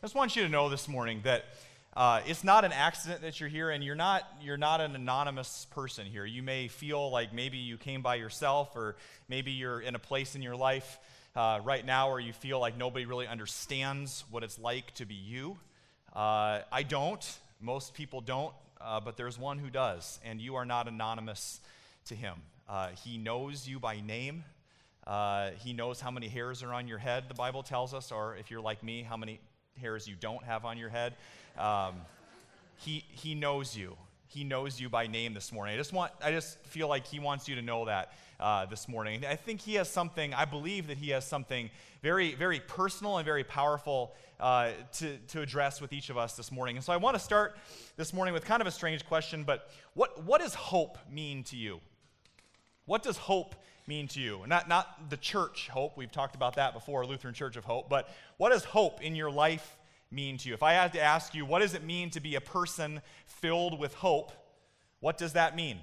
I just want you to know this morning that uh, it's not an accident that you're here, and you're not, you're not an anonymous person here. You may feel like maybe you came by yourself, or maybe you're in a place in your life uh, right now where you feel like nobody really understands what it's like to be you. Uh, I don't. Most people don't, uh, but there's one who does, and you are not anonymous to him. Uh, he knows you by name. Uh, he knows how many hairs are on your head, the Bible tells us, or if you're like me, how many hairs you don't have on your head. Um, he, he knows you. He knows you by name this morning. I just, want, I just feel like he wants you to know that uh, this morning. I think he has something, I believe that he has something very, very personal and very powerful uh, to, to address with each of us this morning. And so I want to start this morning with kind of a strange question, but what, what does hope mean to you? What does hope mean to you? Not, not the church hope, we've talked about that before, Lutheran Church of Hope, but what does hope in your life mean to you? If I had to ask you, what does it mean to be a person filled with hope? What does that mean?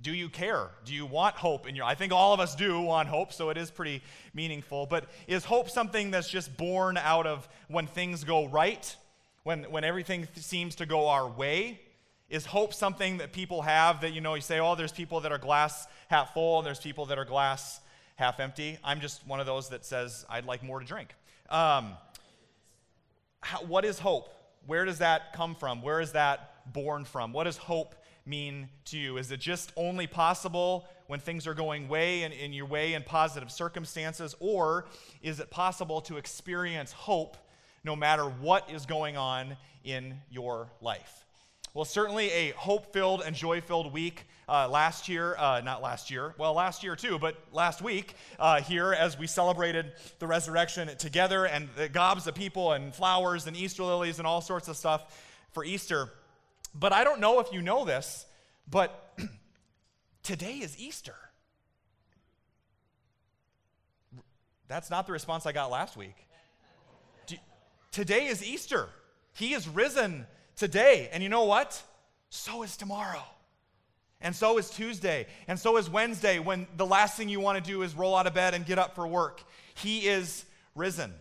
Do you care? Do you want hope in your I think all of us do want hope, so it is pretty meaningful. But is hope something that's just born out of when things go right? When when everything seems to go our way? Is hope something that people have that you know you say, "Oh, there's people that are glass half full and there's people that are glass half empty." I'm just one of those that says I'd like more to drink. Um, how, what is hope? Where does that come from? Where is that born from? What does hope mean to you? Is it just only possible when things are going way in, in your way in positive circumstances? Or is it possible to experience hope no matter what is going on in your life? Well, certainly a hope filled and joy filled week uh, last year, uh, not last year, well, last year too, but last week uh, here as we celebrated the resurrection together and the gobs of people and flowers and Easter lilies and all sorts of stuff for Easter. But I don't know if you know this, but today is Easter. That's not the response I got last week. today is Easter. He is risen today. And you know what? So is tomorrow. And so is Tuesday. And so is Wednesday when the last thing you want to do is roll out of bed and get up for work. He is risen.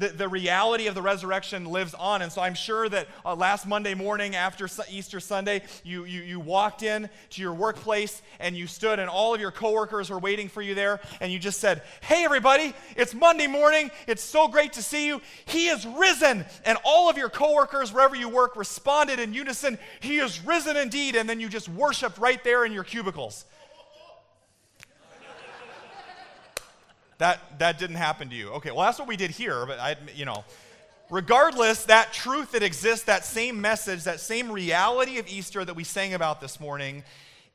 The, the reality of the resurrection lives on. And so I'm sure that uh, last Monday morning after Easter Sunday, you, you, you walked in to your workplace and you stood, and all of your coworkers were waiting for you there. And you just said, Hey, everybody, it's Monday morning. It's so great to see you. He is risen. And all of your coworkers, wherever you work, responded in unison, He is risen indeed. And then you just worshiped right there in your cubicles. That, that didn't happen to you. Okay, well, that's what we did here, but I, you know. Regardless, that truth that exists, that same message, that same reality of Easter that we sang about this morning,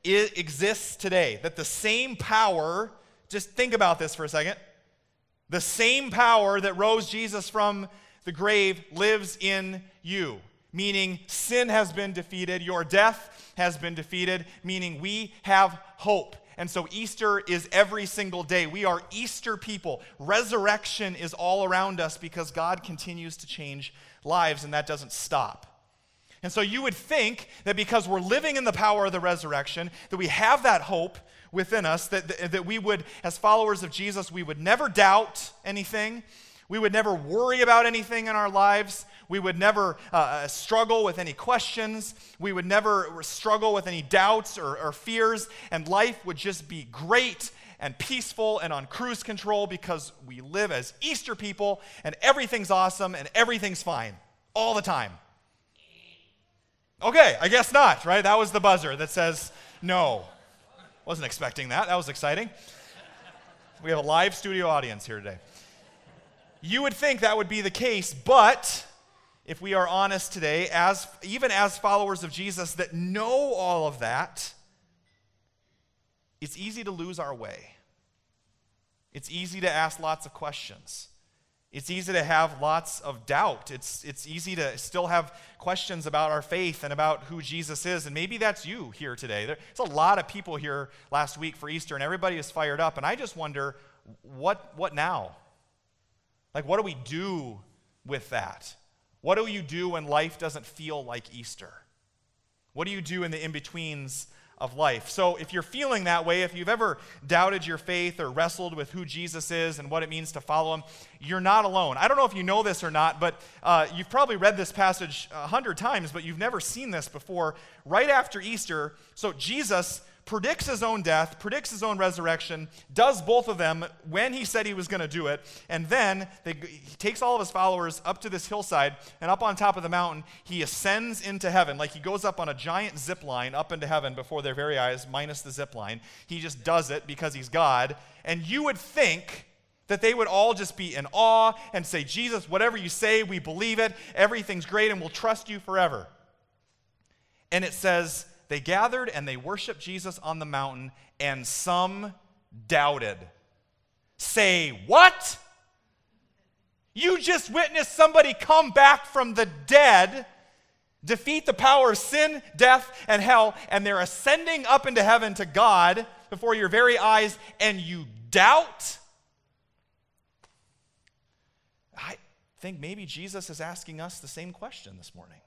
it exists today. That the same power, just think about this for a second, the same power that rose Jesus from the grave lives in you, meaning sin has been defeated, your death has been defeated, meaning we have hope. And so Easter is every single day. We are Easter people. Resurrection is all around us because God continues to change lives, and that doesn't stop. And so you would think that because we're living in the power of the resurrection, that we have that hope within us, that, that we would, as followers of Jesus, we would never doubt anything. We would never worry about anything in our lives. We would never uh, uh, struggle with any questions. We would never struggle with any doubts or, or fears. And life would just be great and peaceful and on cruise control because we live as Easter people and everything's awesome and everything's fine all the time. Okay, I guess not, right? That was the buzzer that says no. Wasn't expecting that. That was exciting. We have a live studio audience here today. You would think that would be the case, but if we are honest today, as, even as followers of Jesus that know all of that, it's easy to lose our way. It's easy to ask lots of questions. It's easy to have lots of doubt. It's, it's easy to still have questions about our faith and about who Jesus is. And maybe that's you here today. There's a lot of people here last week for Easter, and everybody is fired up. And I just wonder what, what now? Like, what do we do with that? What do you do when life doesn't feel like Easter? What do you do in the in betweens of life. So, if you're feeling that way, if you've ever doubted your faith or wrestled with who Jesus is and what it means to follow him, you're not alone. I don't know if you know this or not, but uh, you've probably read this passage a hundred times, but you've never seen this before. Right after Easter, so Jesus predicts his own death, predicts his own resurrection, does both of them when he said he was going to do it, and then they, he takes all of his followers up to this hillside, and up on top of the mountain, he ascends into heaven. Like he goes up on a giant zip line up into heaven before their very eyes, minus the zip line. He just does it because he's God. And you would think that they would all just be in awe and say, Jesus, whatever you say, we believe it, everything's great, and we'll trust you forever. And it says, they gathered and they worshiped Jesus on the mountain, and some doubted. Say, what? You just witnessed somebody come back from the dead, defeat the power of sin, death, and hell, and they're ascending up into heaven to God before your very eyes, and you doubt? I think maybe Jesus is asking us the same question this morning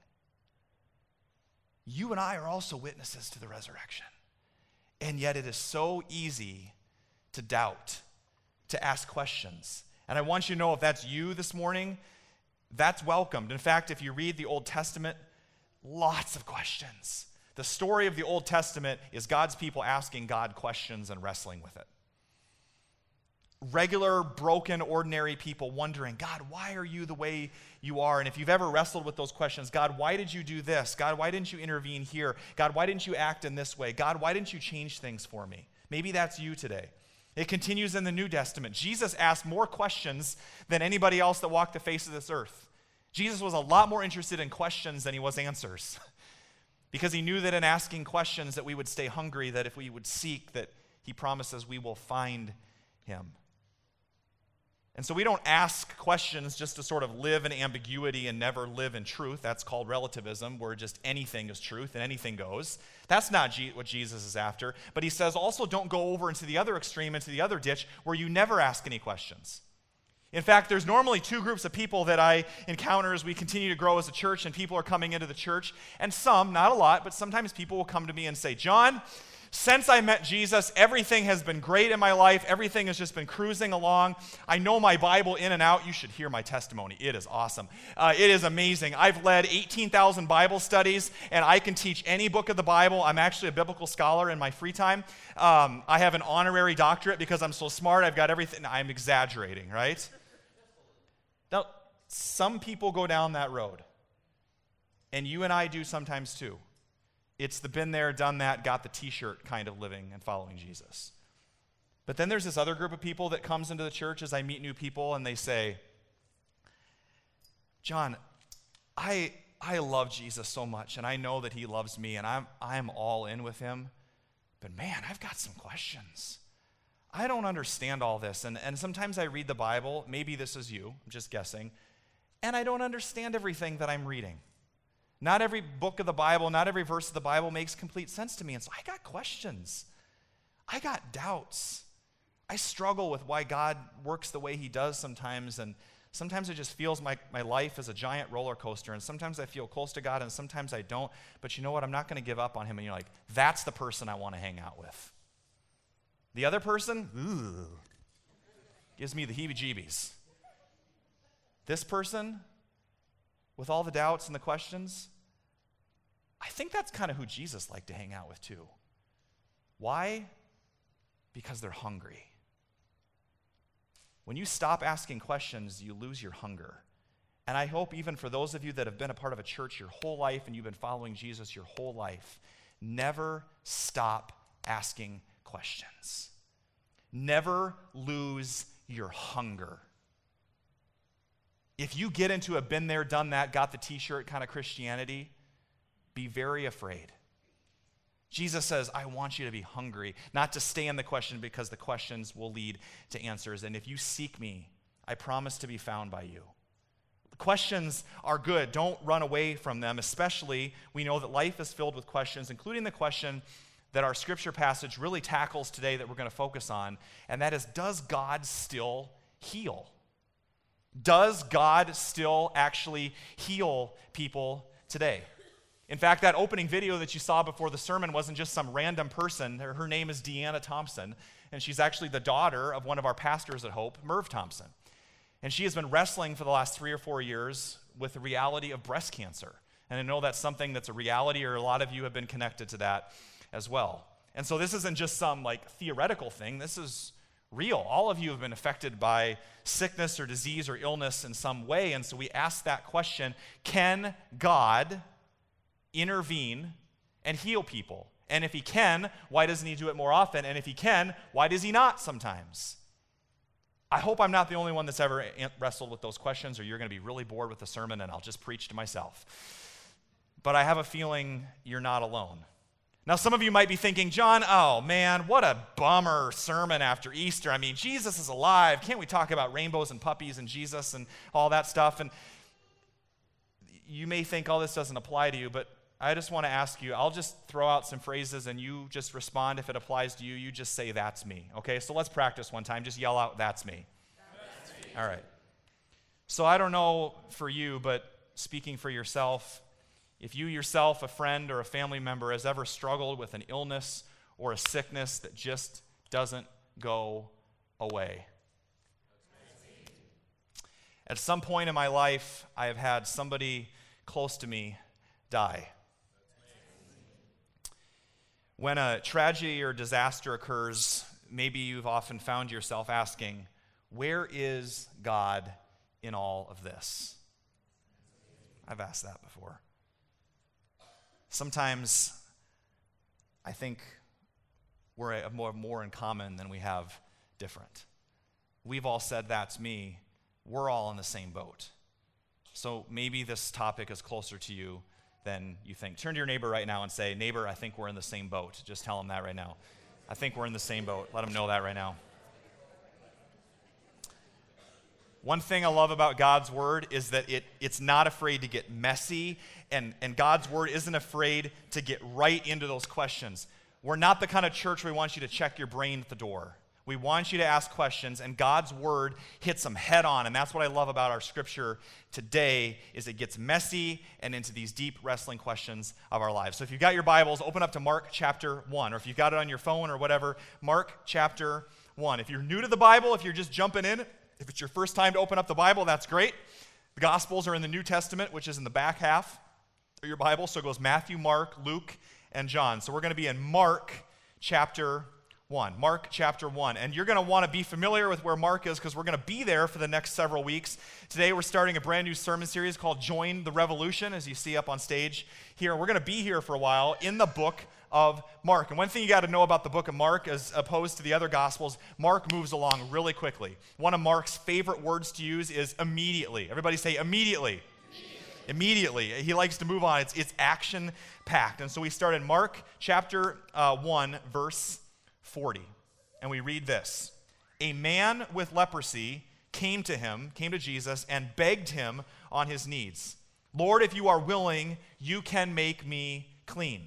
you and I are also witnesses to the resurrection. And yet it is so easy to doubt, to ask questions. And I want you to know if that's you this morning, that's welcomed. In fact, if you read the Old Testament, lots of questions. The story of the Old Testament is God's people asking God questions and wrestling with it regular, broken, ordinary people wondering, God, why are you the way you are? And if you've ever wrestled with those questions, God, why did you do this? God, why didn't you intervene here? God, why didn't you act in this way? God, why didn't you change things for me? Maybe that's you today. It continues in the New Testament. Jesus asked more questions than anybody else that walked the face of this earth. Jesus was a lot more interested in questions than he was answers. because he knew that in asking questions that we would stay hungry, that if we would seek, that he promises we will find him. And so we don't ask questions just to sort of live in ambiguity and never live in truth. That's called relativism, where just anything is truth and anything goes. That's not G- what Jesus is after. But he says also don't go over into the other extreme, into the other ditch, where you never ask any questions. In fact, there's normally two groups of people that I encounter as we continue to grow as a church and people are coming into the church. And some, not a lot, but sometimes people will come to me and say, John, since I met Jesus, everything has been great in my life. Everything has just been cruising along. I know my Bible in and out. You should hear my testimony. It is awesome. Uh, it is amazing. I've led 18,000 Bible studies, and I can teach any book of the Bible. I'm actually a biblical scholar in my free time. Um, I have an honorary doctorate because I'm so smart. I've got everything. I'm exaggerating, right? Now, some people go down that road, and you and I do sometimes too. It's the been there, done that, got the t shirt kind of living and following Jesus. But then there's this other group of people that comes into the church as I meet new people and they say, John, I, I love Jesus so much and I know that he loves me and I'm, I'm all in with him. But man, I've got some questions. I don't understand all this. And, and sometimes I read the Bible, maybe this is you, I'm just guessing, and I don't understand everything that I'm reading. Not every book of the Bible, not every verse of the Bible makes complete sense to me. And so I got questions. I got doubts. I struggle with why God works the way He does sometimes. And sometimes it just feels like my life is a giant roller coaster. And sometimes I feel close to God and sometimes I don't. But you know what? I'm not going to give up on Him. And you're like, that's the person I want to hang out with. The other person, ooh, gives me the heebie jeebies. This person, with all the doubts and the questions, I think that's kind of who Jesus liked to hang out with too. Why? Because they're hungry. When you stop asking questions, you lose your hunger. And I hope, even for those of you that have been a part of a church your whole life and you've been following Jesus your whole life, never stop asking questions. Never lose your hunger. If you get into a been there, done that, got the t shirt kind of Christianity, be very afraid. Jesus says, I want you to be hungry, not to stay in the question because the questions will lead to answers. And if you seek me, I promise to be found by you. Questions are good. Don't run away from them, especially we know that life is filled with questions, including the question that our scripture passage really tackles today that we're going to focus on, and that is Does God still heal? Does God still actually heal people today? In fact, that opening video that you saw before the sermon wasn't just some random person. Her, name is Deanna Thompson, and she's actually the daughter of one of our pastors at Hope, Merv Thompson. And she has been wrestling for the last three or four years with the reality of breast cancer. And I know that's something that's a reality, or a lot of you have been connected to that as well. And so this isn't just some like theoretical thing, this is real. All of you have been affected by sickness or disease or illness in some way. And so we ask that question can God intervene and heal people? And if he can, why doesn't he do it more often? And if he can, why does he not sometimes? I hope I'm not the only one that's ever wrestled with those questions, or you're going to be really bored with the sermon and I'll just preach to myself. But I have a feeling you're not alone. Now, some of you might be thinking, John, oh man, what a bummer sermon after Easter. I mean, Jesus is alive. Can't we talk about rainbows and puppies and Jesus and all that stuff? And you may think all this doesn't apply to you, but I just want to ask you, I'll just throw out some phrases and you just respond if it applies to you. You just say, that's me. Okay, so let's practice one time. Just yell out, that's me. That's me. All right. So I don't know for you, but speaking for yourself, if you yourself, a friend or a family member, has ever struggled with an illness or a sickness that just doesn't go away. At some point in my life, I have had somebody close to me die. When a tragedy or disaster occurs, maybe you've often found yourself asking, Where is God in all of this? I've asked that before. Sometimes I think we're more, more in common than we have different. We've all said, That's me. We're all in the same boat. So maybe this topic is closer to you than you think. Turn to your neighbor right now and say, Neighbor, I think we're in the same boat. Just tell them that right now. I think we're in the same boat. Let them know that right now. One thing I love about God's word is that it, it's not afraid to get messy, and, and God's word isn't afraid to get right into those questions. We're not the kind of church where we want you to check your brain at the door. We want you to ask questions, and God's word hits them head on. And that's what I love about our scripture today is it gets messy and into these deep wrestling questions of our lives. So if you've got your Bibles, open up to Mark chapter 1, or if you've got it on your phone or whatever, Mark chapter 1. If you're new to the Bible, if you're just jumping in, if it's your first time to open up the Bible, that's great. The Gospels are in the New Testament, which is in the back half of your Bible. So it goes Matthew, Mark, Luke, and John. So we're going to be in Mark chapter 1. Mark chapter 1. And you're going to want to be familiar with where Mark is because we're going to be there for the next several weeks. Today we're starting a brand new sermon series called Join the Revolution, as you see up on stage here. We're going to be here for a while in the book of Mark. And one thing you got to know about the book of Mark, as opposed to the other Gospels, Mark moves along really quickly. One of Mark's favorite words to use is immediately. Everybody say immediately. Immediately. He likes to move on. It's, it's action packed. And so we start in Mark chapter uh, 1, verse 40. And we read this A man with leprosy came to him, came to Jesus, and begged him on his knees Lord, if you are willing, you can make me clean.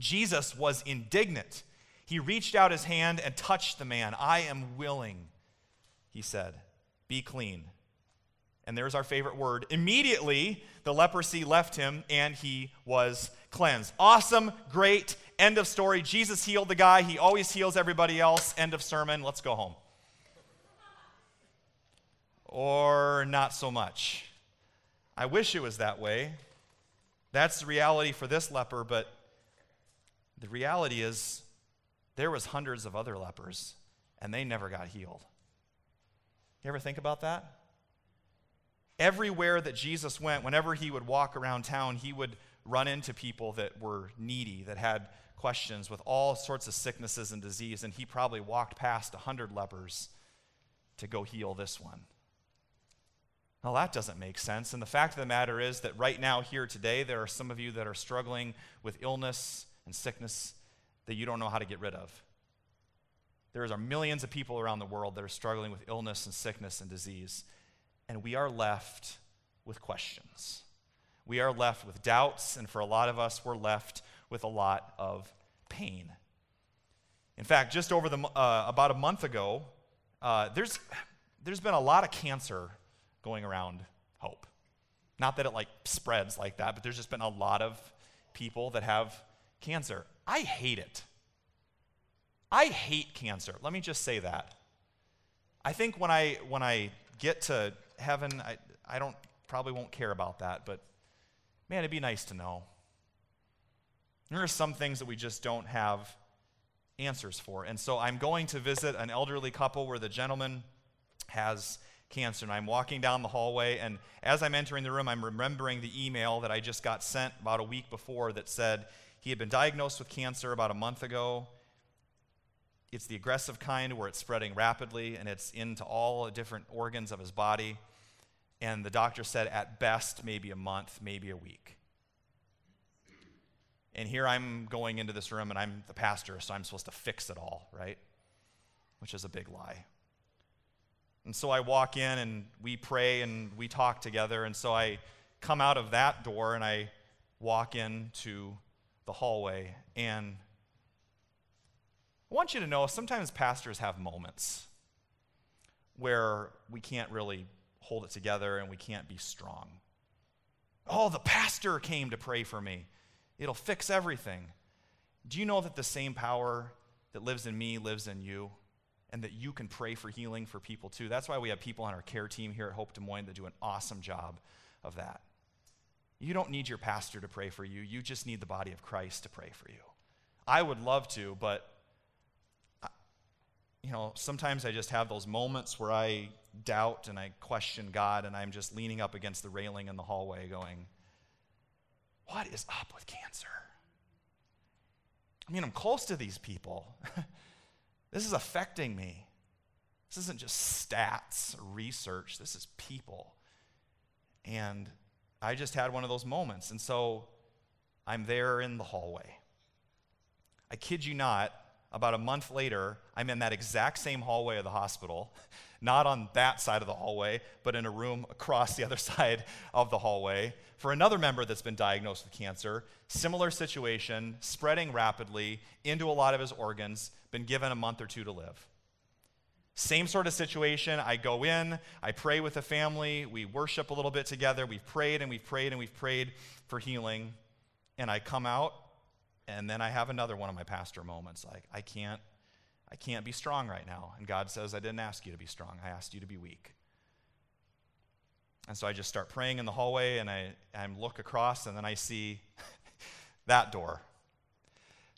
Jesus was indignant. He reached out his hand and touched the man. I am willing, he said. Be clean. And there's our favorite word. Immediately, the leprosy left him and he was cleansed. Awesome, great, end of story. Jesus healed the guy. He always heals everybody else. End of sermon. Let's go home. Or not so much. I wish it was that way. That's the reality for this leper, but the reality is, there was hundreds of other lepers, and they never got healed. You ever think about that? Everywhere that Jesus went, whenever he would walk around town, he would run into people that were needy, that had questions with all sorts of sicknesses and disease, and he probably walked past a hundred lepers to go heal this one. Well, that doesn't make sense. And the fact of the matter is that right now, here today, there are some of you that are struggling with illness and sickness that you don't know how to get rid of. There are millions of people around the world that are struggling with illness and sickness and disease, and we are left with questions. We are left with doubts, and for a lot of us, we're left with a lot of pain. In fact, just over the, uh, about a month ago, uh, there's, there's been a lot of cancer going around Hope. Not that it like spreads like that, but there's just been a lot of people that have cancer. I hate it. I hate cancer. Let me just say that. I think when I when I get to heaven, I, I don't probably won't care about that, but man, it'd be nice to know. There are some things that we just don't have answers for. And so I'm going to visit an elderly couple where the gentleman has cancer. And I'm walking down the hallway, and as I'm entering the room, I'm remembering the email that I just got sent about a week before that said he had been diagnosed with cancer about a month ago. It's the aggressive kind where it's spreading rapidly and it's into all different organs of his body. And the doctor said, at best, maybe a month, maybe a week. And here I'm going into this room and I'm the pastor, so I'm supposed to fix it all, right? Which is a big lie. And so I walk in and we pray and we talk together. And so I come out of that door and I walk into the hallway. And I want you to know sometimes pastors have moments where we can't really hold it together and we can't be strong. Oh, the pastor came to pray for me. It'll fix everything. Do you know that the same power that lives in me lives in you? and that you can pray for healing for people too. That's why we have people on our care team here at Hope Des Moines that do an awesome job of that. You don't need your pastor to pray for you, you just need the body of Christ to pray for you. I would love to, but you know, sometimes I just have those moments where I doubt and I question God and I'm just leaning up against the railing in the hallway going, What is up with cancer? I mean, I'm close to these people. This is affecting me. This isn't just stats research, this is people. And I just had one of those moments. And so I'm there in the hallway. I kid you not, about a month later, I'm in that exact same hallway of the hospital, not on that side of the hallway, but in a room across the other side of the hallway for another member that's been diagnosed with cancer. Similar situation, spreading rapidly into a lot of his organs, been given a month or two to live. Same sort of situation. I go in, I pray with the family, we worship a little bit together. We've prayed and we've prayed and we've prayed for healing. And I come out, and then I have another one of my pastor moments. Like, I can't, I can't be strong right now. And God says, I didn't ask you to be strong, I asked you to be weak. And so I just start praying in the hallway, and I, I look across, and then I see that door.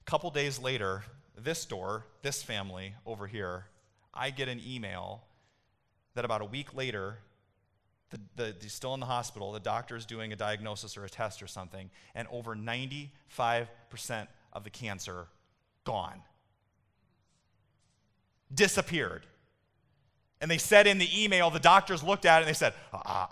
A couple days later, this door, this family over here, I get an email that about a week later, the, the, he's still in the hospital, the doctor is doing a diagnosis or a test or something, and over 95% of the cancer gone. Disappeared. And they said in the email, the doctors looked at it and they said, uh,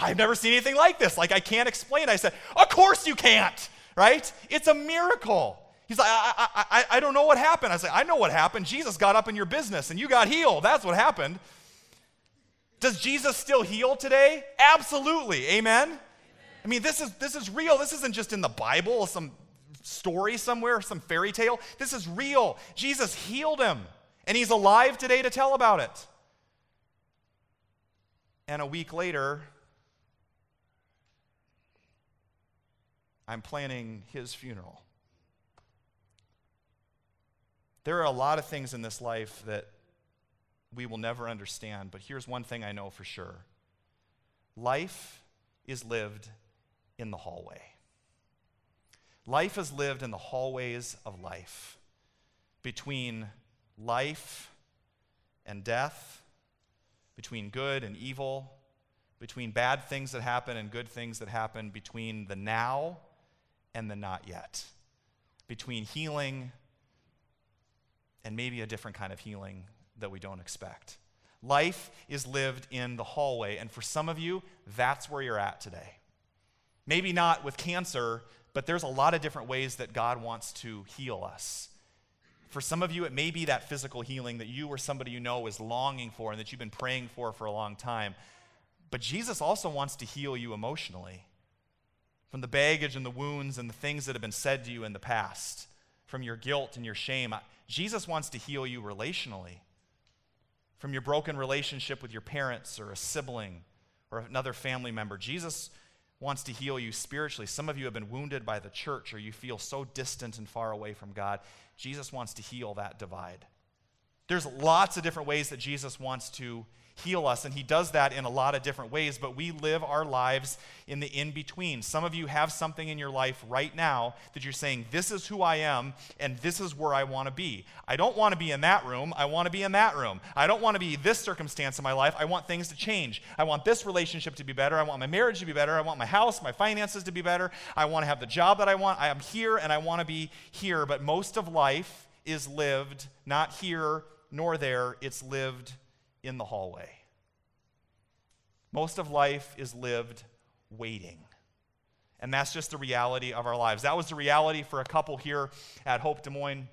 I've never seen anything like this. Like, I can't explain. I said, Of course you can't, right? It's a miracle. He's like, I, I, I, I don't know what happened. I said, I know what happened. Jesus got up in your business and you got healed. That's what happened. Does Jesus still heal today? Absolutely. Amen? Amen? I mean, this is, this is real. This isn't just in the Bible, some story somewhere, some fairy tale. This is real. Jesus healed him, and he's alive today to tell about it. And a week later, I'm planning his funeral. There are a lot of things in this life that we will never understand, but here's one thing I know for sure life is lived in the hallway. Life is lived in the hallways of life between life and death, between good and evil, between bad things that happen and good things that happen, between the now and the not yet, between healing and maybe a different kind of healing that we don't expect. Life is lived in the hallway, and for some of you, that's where you're at today. Maybe not with cancer, but there's a lot of different ways that God wants to heal us. For some of you, it may be that physical healing that you or somebody you know is longing for and that you've been praying for for a long time. But Jesus also wants to heal you emotionally from the baggage and the wounds and the things that have been said to you in the past, from your guilt and your shame. Jesus wants to heal you relationally from your broken relationship with your parents or a sibling or another family member. Jesus wants to heal you spiritually. Some of you have been wounded by the church or you feel so distant and far away from God. Jesus wants to heal that divide. There's lots of different ways that Jesus wants to heal us. And He does that in a lot of different ways, but we live our lives in the in between. Some of you have something in your life right now that you're saying, This is who I am, and this is where I want to be. I don't want to be in that room. I want to be in that room. I don't want to be this circumstance in my life. I want things to change. I want this relationship to be better. I want my marriage to be better. I want my house, my finances to be better. I want to have the job that I want. I am here and I want to be here. But most of life is lived not here nor there, it's lived in the hallway. Most of life is lived waiting. And that's just the reality of our lives. That was the reality for a couple here at Hope Des Moines,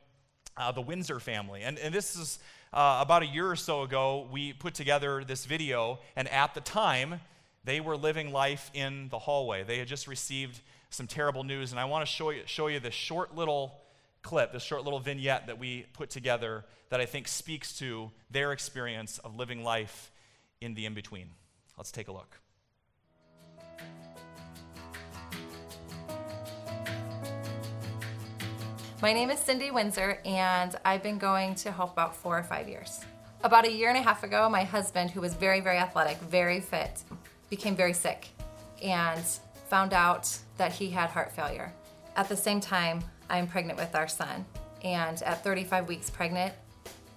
uh, the Windsor family. And, and this is uh, about a year or so ago, we put together this video, and at the time, they were living life in the hallway. They had just received some terrible news, and I want to show you, show you this short little clip, this short little vignette that we put together that I think speaks to their experience of living life in the in between. Let's take a look. My name is Cindy Windsor, and I've been going to Hope about four or five years. About a year and a half ago, my husband, who was very, very athletic, very fit, became very sick and found out that he had heart failure. At the same time, I'm pregnant with our son. And at 35 weeks pregnant,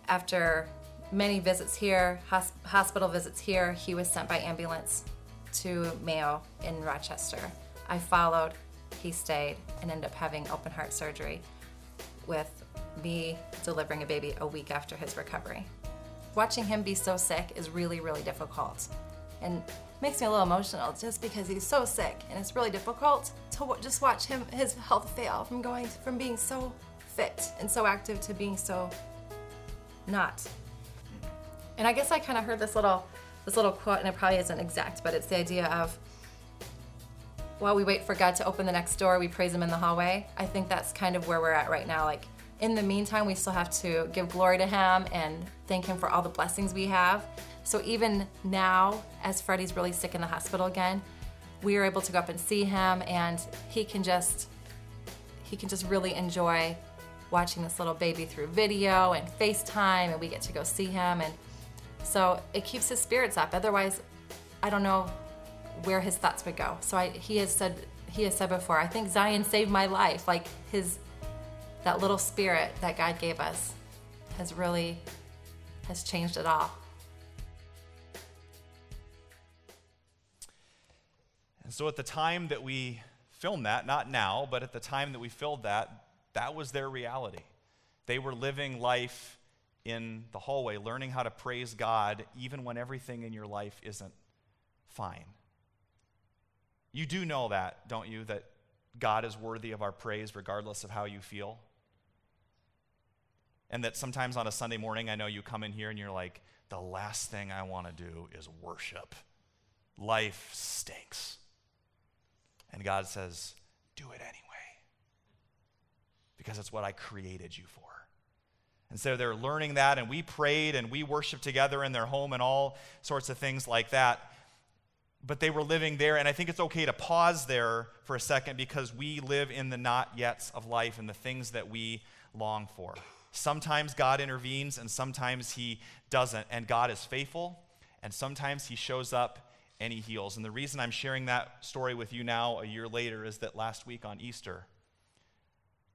after many visits here, hosp- hospital visits here, he was sent by ambulance to Mayo in Rochester. I followed, he stayed, and ended up having open heart surgery with me delivering a baby a week after his recovery. Watching him be so sick is really, really difficult. And makes me a little emotional just because he's so sick and it's really difficult to just watch him his health fail from going from being so fit and so active to being so not. And I guess I kind of heard this little this little quote and it probably isn't exact, but it's the idea of while we wait for God to open the next door, we praise him in the hallway. I think that's kind of where we're at right now like in the meantime, we still have to give glory to him and thank him for all the blessings we have so even now, as Freddie's really sick in the hospital again, we are able to go up and see him, and he can just he can just really enjoy watching this little baby through video and FaceTime, and we get to go see him, and so it keeps his spirits up. Otherwise, I don't know where his thoughts would go. So I, he has said he has said before, I think Zion saved my life. Like his that little spirit that God gave us has really has changed it all. And so at the time that we filmed that, not now, but at the time that we filmed that, that was their reality. They were living life in the hallway, learning how to praise God even when everything in your life isn't fine. You do know that, don't you, that God is worthy of our praise regardless of how you feel? And that sometimes on a Sunday morning, I know you come in here and you're like, the last thing I want to do is worship. Life stinks. And God says, do it anyway. Because it's what I created you for. And so they're learning that, and we prayed and we worshiped together in their home and all sorts of things like that. But they were living there, and I think it's okay to pause there for a second because we live in the not yets of life and the things that we long for. Sometimes God intervenes, and sometimes He doesn't. And God is faithful, and sometimes He shows up and he heals. And the reason I'm sharing that story with you now, a year later, is that last week on Easter,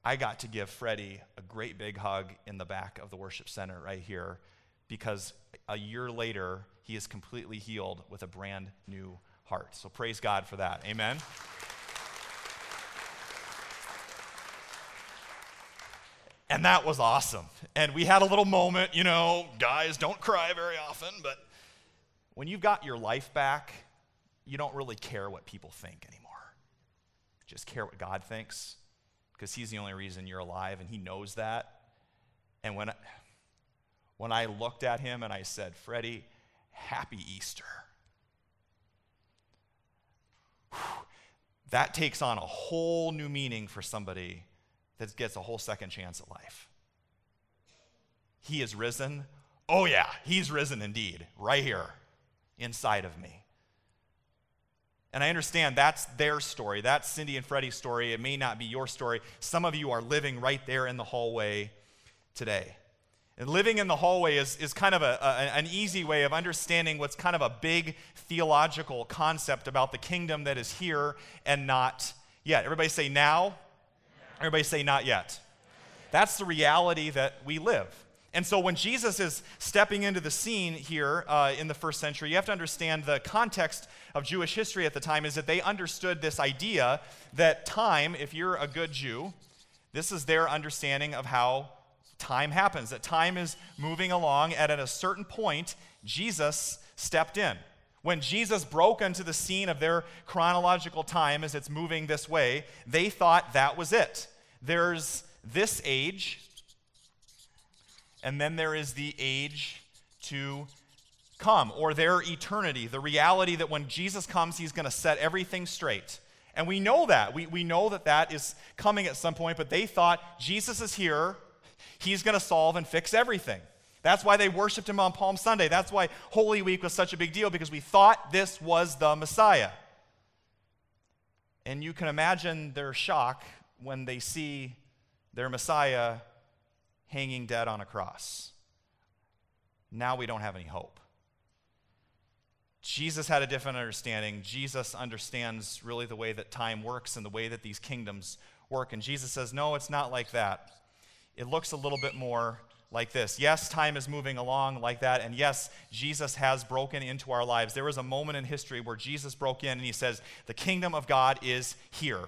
I got to give Freddie a great big hug in the back of the worship center right here because a year later, he is completely healed with a brand new heart. So praise God for that. Amen. And that was awesome. And we had a little moment, you know, guys don't cry very often, but when you've got your life back, you don't really care what people think anymore. Just care what God thinks because He's the only reason you're alive and He knows that. And when I, when I looked at him and I said, Freddie, happy Easter, that takes on a whole new meaning for somebody that gets a whole second chance at life. He is risen. Oh, yeah, he's risen indeed, right here inside of me. And I understand that's their story. That's Cindy and Freddie's story. It may not be your story. Some of you are living right there in the hallway today. And living in the hallway is, is kind of a, a, an easy way of understanding what's kind of a big theological concept about the kingdom that is here and not yet. Everybody say now. Everybody say not yet. That's the reality that we live. And so when Jesus is stepping into the scene here uh, in the first century, you have to understand the context of Jewish history at the time is that they understood this idea that time, if you're a good Jew, this is their understanding of how time happens, that time is moving along, and at a certain point, Jesus stepped in. When Jesus broke into the scene of their chronological time as it's moving this way, they thought that was it. There's this age, and then there is the age to come, or their eternity, the reality that when Jesus comes, he's going to set everything straight. And we know that. We, we know that that is coming at some point, but they thought Jesus is here, he's going to solve and fix everything. That's why they worshiped him on Palm Sunday. That's why Holy Week was such a big deal, because we thought this was the Messiah. And you can imagine their shock when they see their Messiah hanging dead on a cross. Now we don't have any hope. Jesus had a different understanding. Jesus understands really the way that time works and the way that these kingdoms work. And Jesus says, No, it's not like that. It looks a little bit more like this. Yes, time is moving along like that. And yes, Jesus has broken into our lives. There was a moment in history where Jesus broke in and he says, The kingdom of God is here.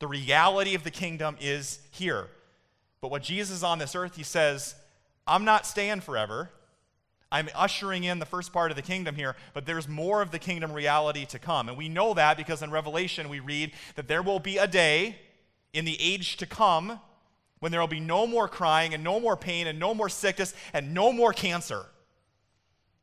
The reality of the kingdom is here. But when Jesus is on this earth, he says, I'm not staying forever. I'm ushering in the first part of the kingdom here, but there's more of the kingdom reality to come. And we know that because in Revelation we read that there will be a day in the age to come when there will be no more crying and no more pain and no more sickness and no more cancer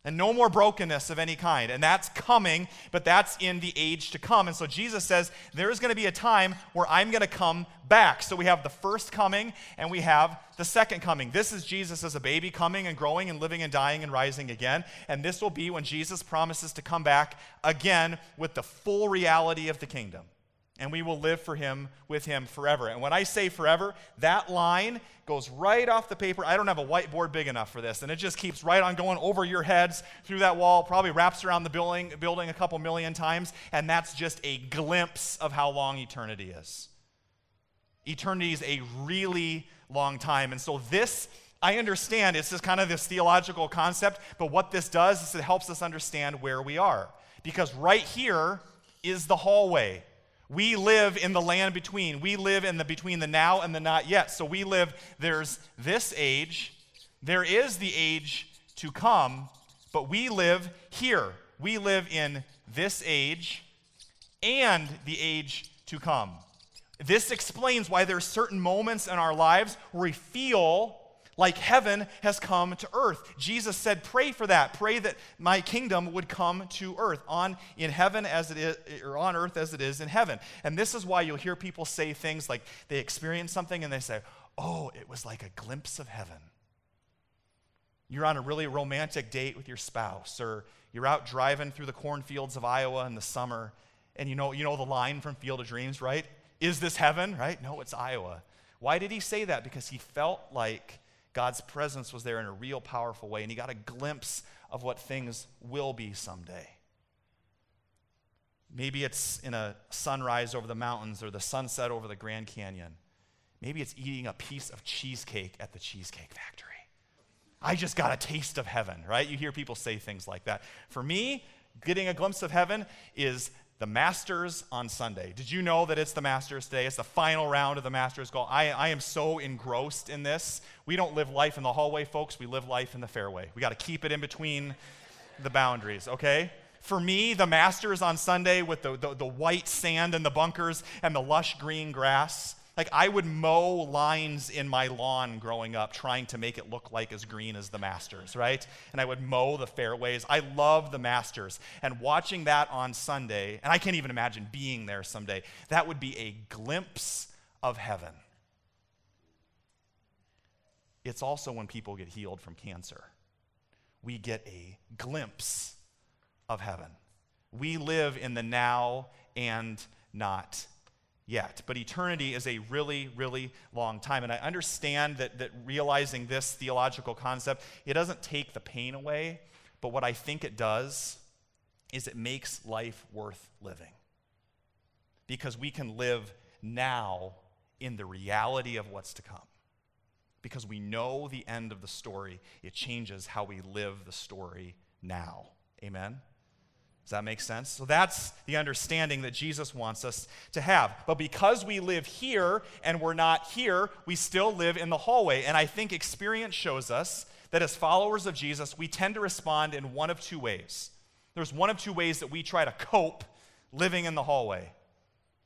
and no more brokenness of any kind. And that's coming, but that's in the age to come. And so Jesus says there's going to be a time where I'm going to come back. So we have the first coming and we have the second coming. This is Jesus as a baby coming and growing and living and dying and rising again. And this will be when Jesus promises to come back again with the full reality of the kingdom and we will live for him with him forever. And when I say forever, that line goes right off the paper. I don't have a whiteboard big enough for this, and it just keeps right on going over your heads through that wall, probably wraps around the building, building a couple million times, and that's just a glimpse of how long eternity is. Eternity is a really long time. And so this I understand it's just kind of this theological concept, but what this does is it helps us understand where we are. Because right here is the hallway we live in the land between. We live in the between the now and the not yet. So we live, there's this age, there is the age to come, but we live here. We live in this age and the age to come. This explains why there's certain moments in our lives where we feel like heaven has come to earth. Jesus said, Pray for that. Pray that my kingdom would come to earth, on in heaven as it is, or on earth as it is in heaven. And this is why you'll hear people say things like they experience something and they say, Oh, it was like a glimpse of heaven. You're on a really romantic date with your spouse, or you're out driving through the cornfields of Iowa in the summer, and you know, you know the line from Field of Dreams, right? Is this heaven? Right? No, it's Iowa. Why did he say that? Because he felt like God's presence was there in a real powerful way, and he got a glimpse of what things will be someday. Maybe it's in a sunrise over the mountains or the sunset over the Grand Canyon. Maybe it's eating a piece of cheesecake at the Cheesecake Factory. I just got a taste of heaven, right? You hear people say things like that. For me, getting a glimpse of heaven is the Masters on Sunday. Did you know that it's the Masters today? It's the final round of the Masters golf. I, I am so engrossed in this. We don't live life in the hallway, folks. We live life in the fairway. We got to keep it in between the boundaries, okay? For me, the Masters on Sunday with the, the, the white sand and the bunkers and the lush green grass like, I would mow lines in my lawn growing up, trying to make it look like as green as the Masters, right? And I would mow the fairways. I love the Masters. And watching that on Sunday, and I can't even imagine being there someday, that would be a glimpse of heaven. It's also when people get healed from cancer. We get a glimpse of heaven. We live in the now and not yet. But eternity is a really, really long time. And I understand that, that realizing this theological concept, it doesn't take the pain away, but what I think it does is it makes life worth living. Because we can live now in the reality of what's to come. Because we know the end of the story, it changes how we live the story now. Amen? Does that make sense? So that's the understanding that Jesus wants us to have. But because we live here and we're not here, we still live in the hallway. And I think experience shows us that as followers of Jesus, we tend to respond in one of two ways. There's one of two ways that we try to cope living in the hallway.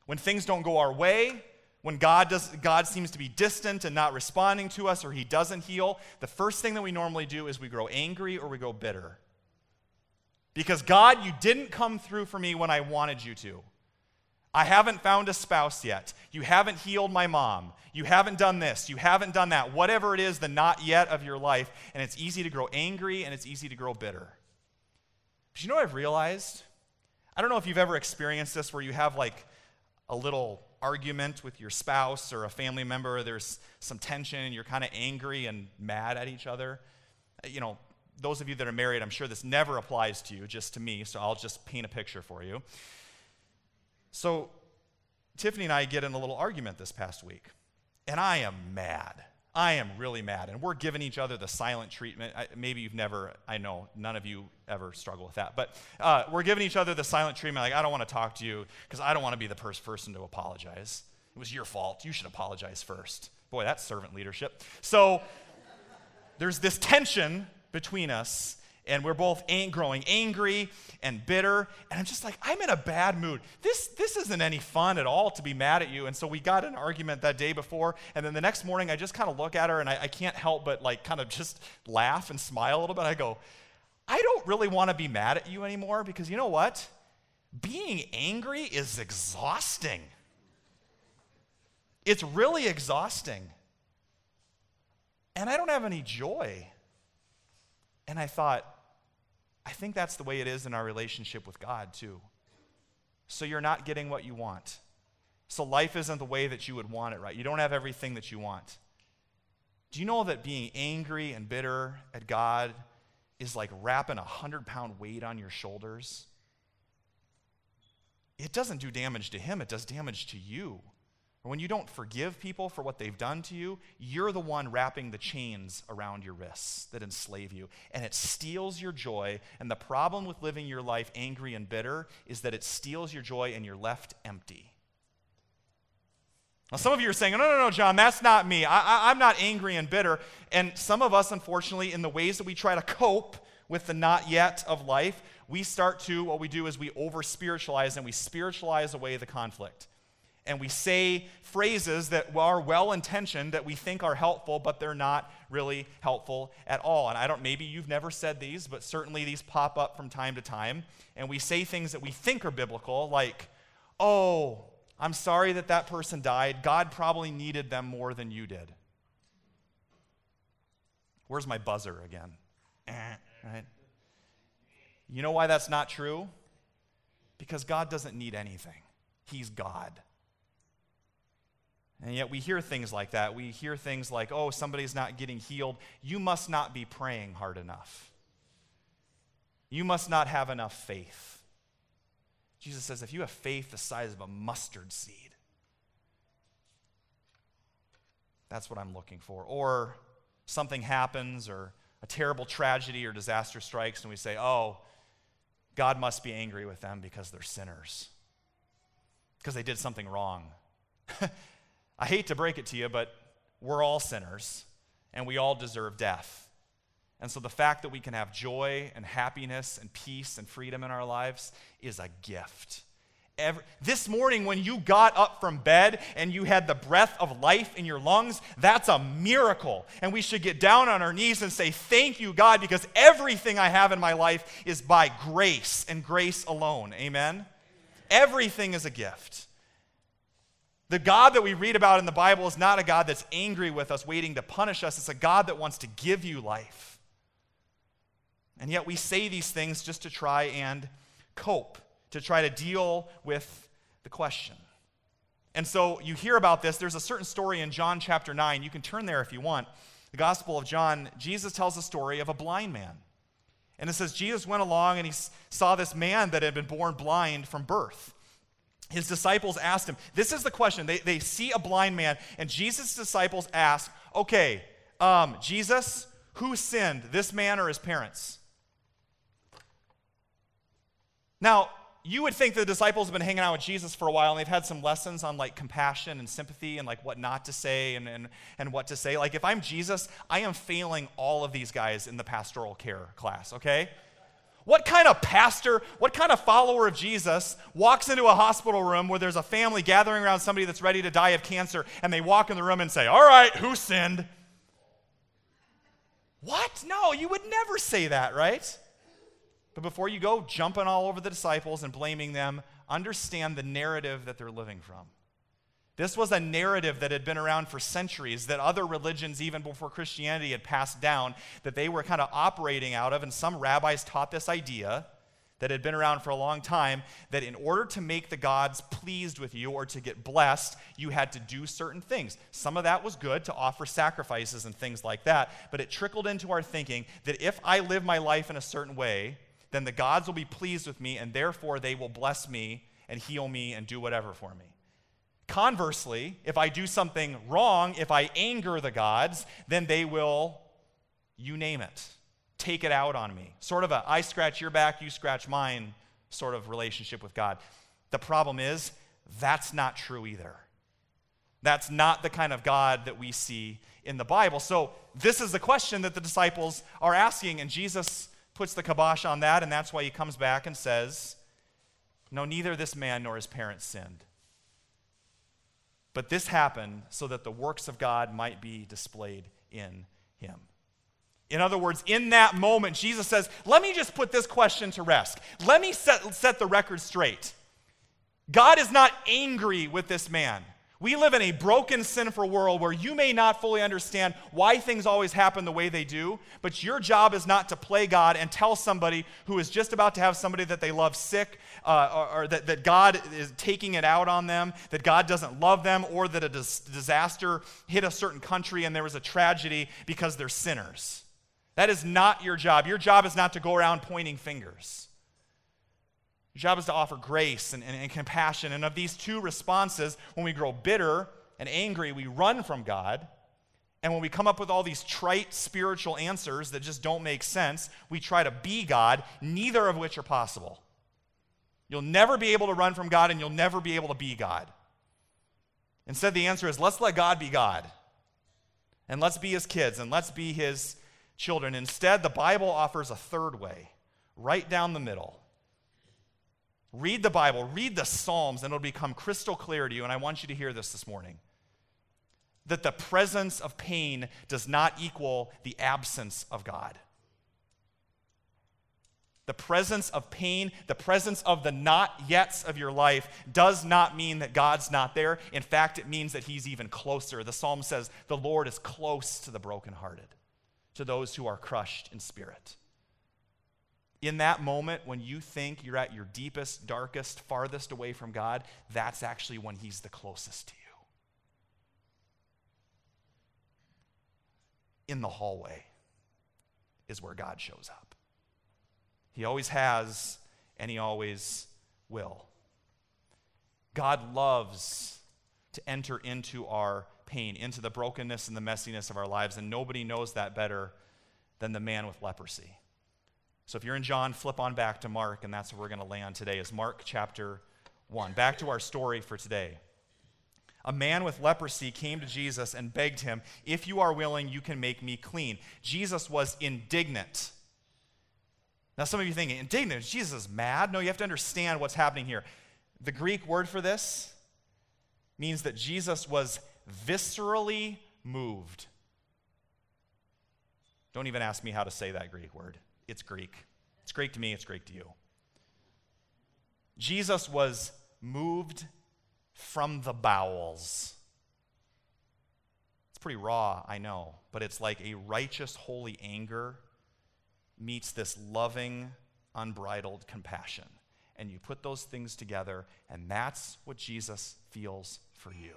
When things don't go our way, when God, does, God seems to be distant and not responding to us or he doesn't heal, the first thing that we normally do is we grow angry or we go bitter. Because God, you didn't come through for me when I wanted you to. I haven't found a spouse yet. You haven't healed my mom. You haven't done this. You haven't done that. Whatever it is, the not yet of your life. And it's easy to grow angry and it's easy to grow bitter. But you know what I've realized? I don't know if you've ever experienced this where you have like a little argument with your spouse or a family member, there's some tension, and you're kind of angry and mad at each other. You know, those of you that are married, I'm sure this never applies to you, just to me, so I'll just paint a picture for you. So, Tiffany and I get in a little argument this past week, and I am mad. I am really mad, and we're giving each other the silent treatment. I, maybe you've never, I know none of you ever struggle with that, but uh, we're giving each other the silent treatment like, I don't want to talk to you because I don't want to be the first person to apologize. It was your fault. You should apologize first. Boy, that's servant leadership. So, there's this tension between us and we're both ang- growing angry and bitter and i'm just like i'm in a bad mood. This this isn't any fun at all to be mad at you. And so we got an argument that day before and then the next morning i just kind of look at her and I, I can't help but like kind of just laugh and smile a little bit. I go i don't really want to be mad at you anymore because you know what? Being angry is exhausting. It's really exhausting. And i don't have any joy and I thought, I think that's the way it is in our relationship with God, too. So you're not getting what you want. So life isn't the way that you would want it, right? You don't have everything that you want. Do you know that being angry and bitter at God is like wrapping a hundred pound weight on your shoulders? It doesn't do damage to Him, it does damage to you. When you don't forgive people for what they've done to you, you're the one wrapping the chains around your wrists that enslave you. And it steals your joy. And the problem with living your life angry and bitter is that it steals your joy and you're left empty. Now, some of you are saying, no, no, no, John, that's not me. I, am not angry and bitter. And some of us, unfortunately, in the ways that we try to cope with the not yet of life, we start to, what we do is we over spiritualize and we spiritualize away the conflict and we say phrases that are well intentioned that we think are helpful, but they're not really helpful at all. And I don't, maybe you've never said these, but certainly these pop up from time to time. And we say things that we think are biblical, like, oh, I'm sorry that that person died. God probably needed them more than you did. Where's my buzzer again? Eh, right? You know why that's not true? Because God doesn't need anything. He's God. And yet we hear things like that. We hear things like, oh, somebody's not getting healed. You must not be praying hard enough. You must not have enough faith. Jesus says, if you have faith the size of a mustard seed, that's what I'm looking for. Or something happens, or a terrible tragedy or disaster strikes, and we say, oh, God must be angry with them because they're sinners, because they did something wrong. I hate to break it to you, but we're all sinners and we all deserve death. And so the fact that we can have joy and happiness and peace and freedom in our lives is a gift. Every, this morning, when you got up from bed and you had the breath of life in your lungs, that's a miracle. And we should get down on our knees and say, Thank you, God, because everything I have in my life is by grace and grace alone. Amen? Everything is a gift. The God that we read about in the Bible is not a God that's angry with us, waiting to punish us. It's a God that wants to give you life. And yet we say these things just to try and cope. to try to deal with the question. And so you hear about this. There's a certain story in John chapter 9. You can turn there if you want. The Gospel of John, Jesus tells a story of a blind man. And it says Jesus went along and he saw this man that had been born blind from birth. His disciples asked him, This is the question. They, they see a blind man, and Jesus' disciples ask, Okay, um, Jesus, who sinned, this man or his parents? Now, you would think the disciples have been hanging out with Jesus for a while and they've had some lessons on like compassion and sympathy and like what not to say and, and, and what to say. Like if I'm Jesus, I am failing all of these guys in the pastoral care class, okay? What kind of pastor, what kind of follower of Jesus walks into a hospital room where there's a family gathering around somebody that's ready to die of cancer and they walk in the room and say, All right, who sinned? What? No, you would never say that, right? But before you go jumping all over the disciples and blaming them, understand the narrative that they're living from. This was a narrative that had been around for centuries, that other religions, even before Christianity, had passed down, that they were kind of operating out of. And some rabbis taught this idea that had been around for a long time that in order to make the gods pleased with you or to get blessed, you had to do certain things. Some of that was good to offer sacrifices and things like that, but it trickled into our thinking that if I live my life in a certain way, then the gods will be pleased with me, and therefore they will bless me and heal me and do whatever for me. Conversely, if I do something wrong, if I anger the gods, then they will, you name it, take it out on me. Sort of a I scratch your back, you scratch mine sort of relationship with God. The problem is, that's not true either. That's not the kind of God that we see in the Bible. So, this is the question that the disciples are asking, and Jesus puts the kibosh on that, and that's why he comes back and says, No, neither this man nor his parents sinned. But this happened so that the works of God might be displayed in him. In other words, in that moment, Jesus says, Let me just put this question to rest. Let me set, set the record straight. God is not angry with this man. We live in a broken, sinful world where you may not fully understand why things always happen the way they do, but your job is not to play God and tell somebody who is just about to have somebody that they love sick, uh, or, or that, that God is taking it out on them, that God doesn't love them, or that a dis- disaster hit a certain country and there was a tragedy because they're sinners. That is not your job. Your job is not to go around pointing fingers. Job is to offer grace and, and, and, compassion. And of these two responses, when we grow bitter and angry, we run from God. And when we come up with all these trite spiritual answers that just don't make sense, we try to be God, neither of which are possible. You'll never be able to run from God, and you'll never be able to be God. Instead, the answer is let's let God be God. And let's be his kids, and let's be his children. Instead, the Bible offers a third way, right down the middle. Read the Bible, read the Psalms, and it'll become crystal clear to you. And I want you to hear this this morning that the presence of pain does not equal the absence of God. The presence of pain, the presence of the not yets of your life does not mean that God's not there. In fact, it means that He's even closer. The psalm says, The Lord is close to the brokenhearted, to those who are crushed in spirit in that moment when you think you're at your deepest, darkest, farthest away from God, that's actually when He's the closest to you. In the hallway is where God shows up. He always has, and He always will. God loves to enter into our pain, into the brokenness and the messiness of our lives, and nobody knows that better than the man with leprosy. So if you're in John, flip on back to Mark, and that's where we're going to land today, is Mark chapter 1. Back to our story for today. A man with leprosy came to Jesus and begged him, If you are willing, you can make me clean. Jesus was indignant. Now, some of you thinking, indignant, Jesus is mad? No, you have to understand what's happening here. The Greek word for this means that Jesus was viscerally moved. Don't even ask me how to say that Greek word it's Greek. It's Greek to me, it's Greek to you. Jesus was moved from the bowels. It's pretty raw, I know, but it's like a righteous, holy anger meets this loving, unbridled compassion. and you put those things together, and that's what Jesus feels for you.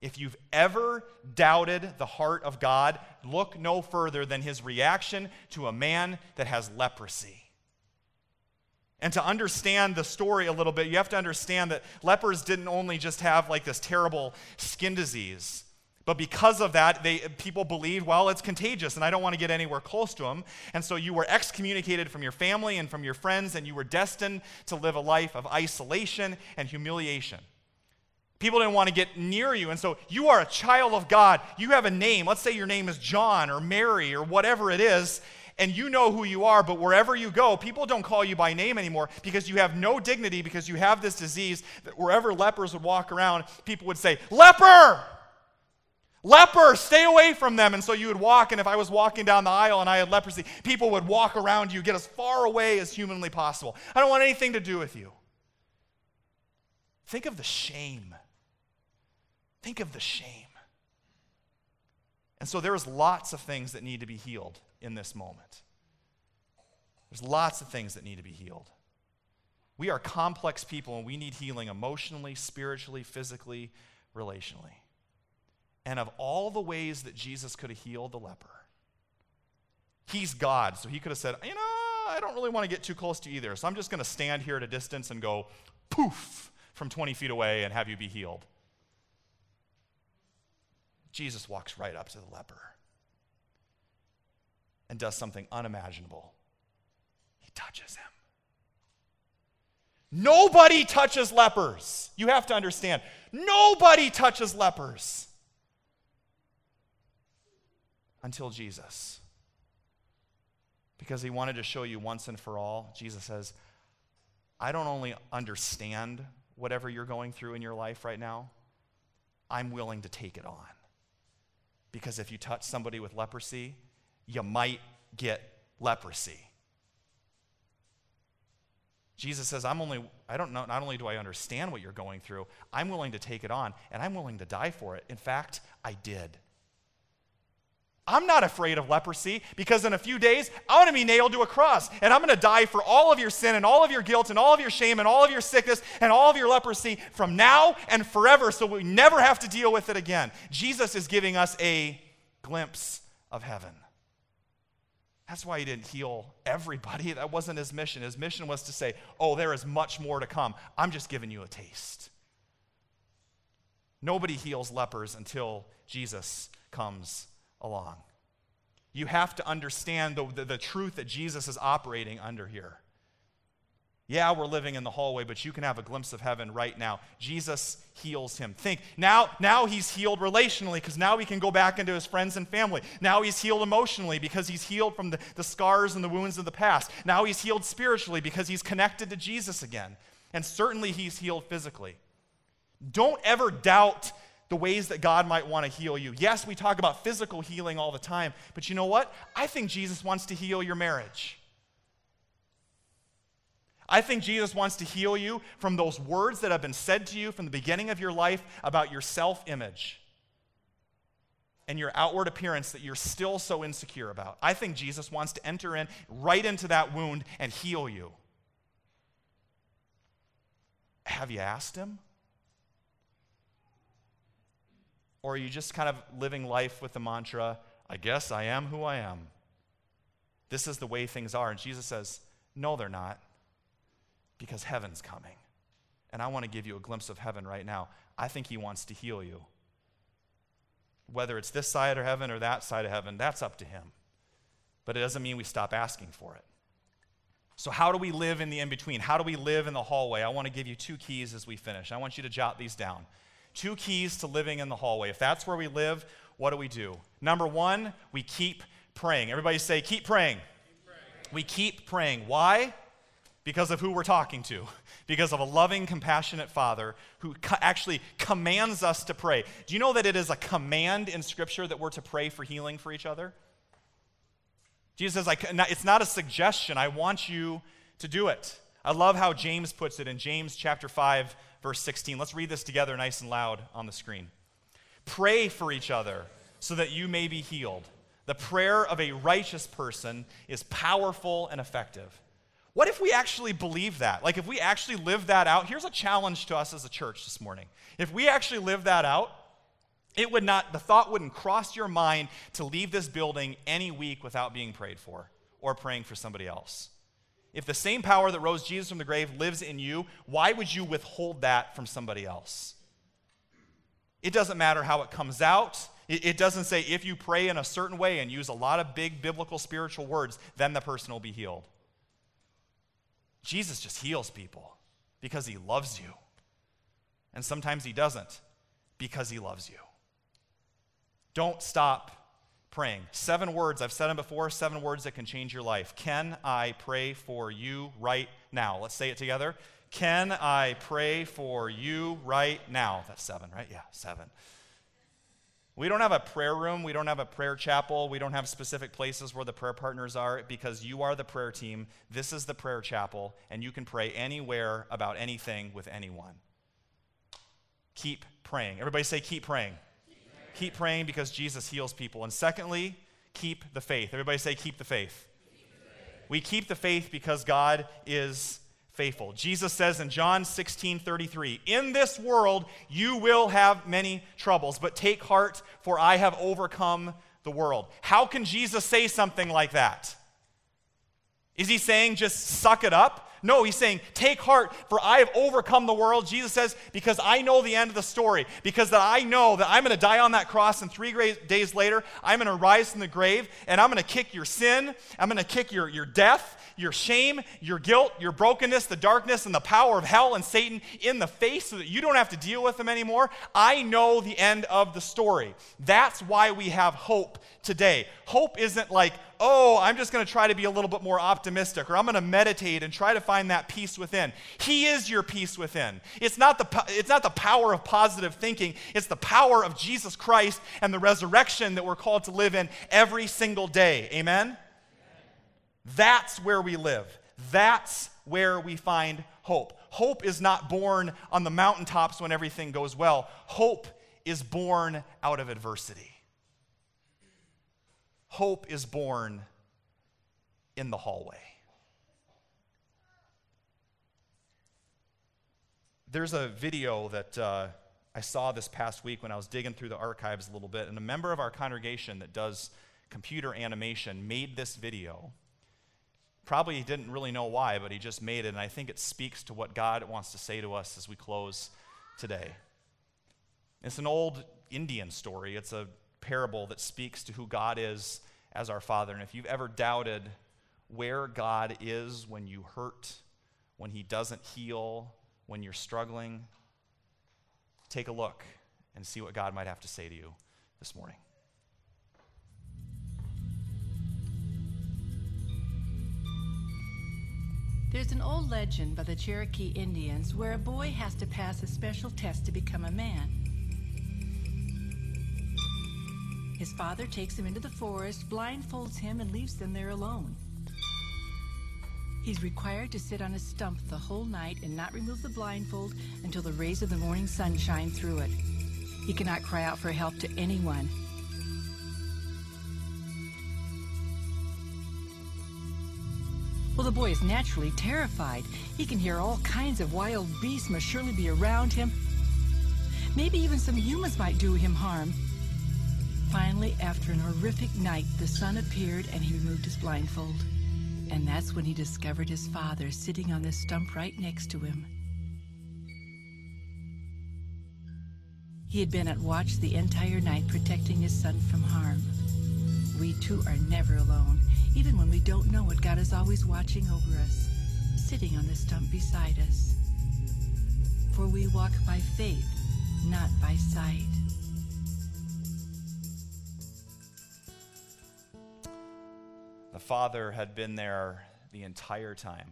If you've ever doubted the heart of God, look no further than his reaction to a man that has leprosy. And to understand the story a little bit, you have to understand that lepers didn't only just have like this terrible skin disease, but because of that, they, people believed, well, it's contagious and I don't want to get anywhere close to them. And so you were excommunicated from your family and from your friends, and you were destined to live a life of isolation and humiliation. People didn't want to get near you. And so you are a child of God. You have a name. Let's say your name is John or Mary or whatever it is and you know who you are, but wherever you go, people don't call you by name anymore because you have no dignity because you have this disease that wherever lepers would walk around, people would say, Leper! Leper, stay away from them. And so you would walk, and if I was walking down the aisle and I had leprosy, people would walk around you, get as far away as humanly possible. I don't want anything to do with you. Think of the shame. Think of the shame. And so there is lots of things that need to be healed in this moment. There's lots of things that need to be healed. We are complex people and we need healing emotionally, spiritually, physically, relationally. And of all the ways that Jesus could have healed the leper, he's God. So he could have said, You know, I don't really want to get too close to you either. So I'm just going to stand here at a distance and go poof from 20 feet away and have you be healed. Jesus walks right up to the leper and does something unimaginable. He touches him. Nobody touches lepers. You have to understand. Nobody touches lepers until Jesus. Because he wanted to show you once and for all, Jesus says, I don't only understand whatever you're going through in your life right now, I'm willing to take it on. Because if you touch somebody with leprosy, you might get leprosy. Jesus says, I'm only, I don't know, not only do I understand what you're going through, I'm willing to take it on and I'm willing to die for it. In fact, I did. I'm not afraid of leprosy because in a few days, I'm going to be nailed to a cross and I'm going to die for all of your sin and all of your guilt and all of your shame and all of your sickness and all of your leprosy from now and forever so we never have to deal with it again. Jesus is giving us a glimpse of heaven. That's why he didn't heal everybody. That wasn't his mission. His mission was to say, Oh, there is much more to come. I'm just giving you a taste. Nobody heals lepers until Jesus comes along. You have to understand the, the, the, truth that Jesus is operating under here. Yeah, we're living in the hallway, but you can have a glimpse of heaven right now. Jesus heals him. Think, now, now he's healed relationally because now he can go back into his friends and family. Now he's healed emotionally because he's healed from the, the scars and the wounds of the past. Now he's healed spiritually because he's connected to Jesus again. And certainly he's healed physically. Don't ever doubt the ways that God might want to heal you. Yes, we talk about physical healing all the time, but you know what? I think Jesus wants to heal your marriage. I think Jesus wants to heal you from those words that have been said to you from the beginning of your life about your self image and your outward appearance that you're still so insecure about. I think Jesus wants to enter in right into that wound and heal you. Have you asked him? Or are you just kind of living life with the mantra, I guess I am who I am? This is the way things are. And Jesus says, No, they're not because heaven's coming. And I want to give you a glimpse of heaven right now. I think He wants to heal you. Whether it's this side of heaven or that side of heaven, that's up to Him. But it doesn't mean we stop asking for it. So, how do we live in the in between? How do we live in the hallway? I want to give you two keys as we finish. I want you to jot these down. Two keys to living in the hallway. If that's where we live, what do we do? Number one, we keep praying. Everybody say, keep praying. Keep praying. We keep praying. Why? because of who we're talking to, because of a loving, compassionate Father who co- actually commands us to pray. Do you know that it is a command in Scripture that we're to pray for healing for each other? Jesus says, "I it's not a suggestion. I want you to do it. I love how James puts it in James chapter 5, verse 16. Let's read this together nice and loud on the screen. Pray for each other so that you may be healed. The prayer of a righteous person is powerful and effective. What if we actually believe that? Like, if we actually live that out, here's a challenge to us as a church this morning. If we actually live that out, it would not, the thought wouldn't cross your mind to leave this building any week without being prayed for or praying for somebody else. If the same power that rose Jesus from the grave lives in you, why would you withhold that from somebody else? It doesn't matter how it comes out. It, doesn't say if you pray in a certain way and use a lot of big biblical spiritual words, then the person will be healed. Jesus just heals people because he loves you. And sometimes he doesn't because he loves you. Don't stop praying. Seven words, I've said them before, seven words that can change your life. Can I pray for you right now? Let's say it together. Can I pray for you right now? That's seven, right? Yeah, seven. We don't have a prayer room. We don't have a prayer chapel. We don't have specific places where the prayer partners are because you are the prayer team. This is the prayer chapel, and you can pray anywhere about anything with anyone. Keep praying. Everybody say, keep praying. Keep praying because Jesus heals people. And secondly, keep the faith. Everybody say, keep the faith. Keep the faith. We keep the faith because God is faithful. Jesus says in John 16 33, In this world you will have many troubles, but take heart, for I have overcome the world. How can Jesus say something like that? Is he saying just suck it up? No, he's saying, Take heart, for I have overcome the world. Jesus says, Because I know the end of the story, because that I know that I'm going to die on that cross, and three days later, I'm going to rise from the grave, and I'm going to kick your sin, I'm going to kick your, your death, your shame, your guilt, your brokenness, the darkness, and the power of hell and Satan in the face so that you don't have to deal with them anymore. I know the end of the story. That's why we have hope today. Hope isn't like, oh, I'm just going to try to be a little bit more optimistic, or I'm going to meditate and try to find that peace within. He is your peace within. It's not the, it's not the power of positive thinking, it's the power of Jesus Christ and the resurrection that we're called to live in every single day. Amen? That's where we live. That's where we find hope. Hope is not born on the mountaintops when everything goes well, hope is born out of adversity. Hope is born in the hallway. There's a video that uh, I saw this past week when I was digging through the archives a little bit, and a member of our congregation that does computer animation made this video Probably he didn't really know why, but he just made it, and I think it speaks to what God wants to say to us as we close today. It's an old Indian story, it's a parable that speaks to who God is as our Father. And if you've ever doubted where God is when you hurt, when He doesn't heal, when you're struggling, take a look and see what God might have to say to you this morning. There's an old legend by the Cherokee Indians where a boy has to pass a special test to become a man. His father takes him into the forest, blindfolds him, and leaves them there alone. He's required to sit on a stump the whole night and not remove the blindfold until the rays of the morning sun shine through it. He cannot cry out for help to anyone. Well, the boy is naturally terrified. He can hear all kinds of wild beasts must surely be around him. Maybe even some humans might do him harm. Finally, after an horrific night, the sun appeared and he removed his blindfold. And that's when he discovered his father sitting on the stump right next to him. He had been at watch the entire night protecting his son from harm. We too are never alone, even when we don't know it, God is always watching over us, sitting on the stump beside us. For we walk by faith, not by sight. The Father had been there the entire time.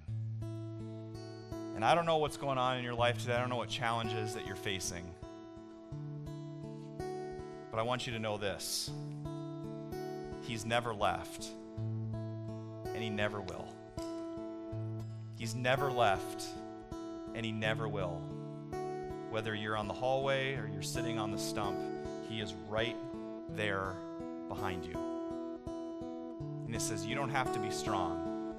And I don't know what's going on in your life today. I don't know what challenges that you're facing. But I want you to know this He's never left and He never will. He's never left, and He never will. Whether you're on the hallway or you're sitting on the stump, He is right there behind you. And it says, You don't have to be strong.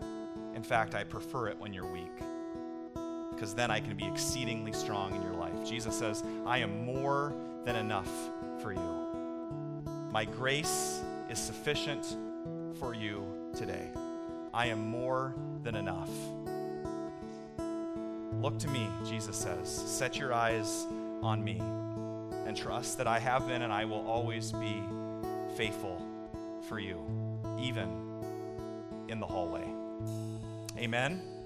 In fact, I prefer it when you're weak because then I can be exceedingly strong in your life. Jesus says, I am more than enough for you. My grace is sufficient for you today. I am more than enough. Look to me, Jesus says. Set your eyes on me and trust that I have been and I will always be faithful for you, even in the hallway. Amen.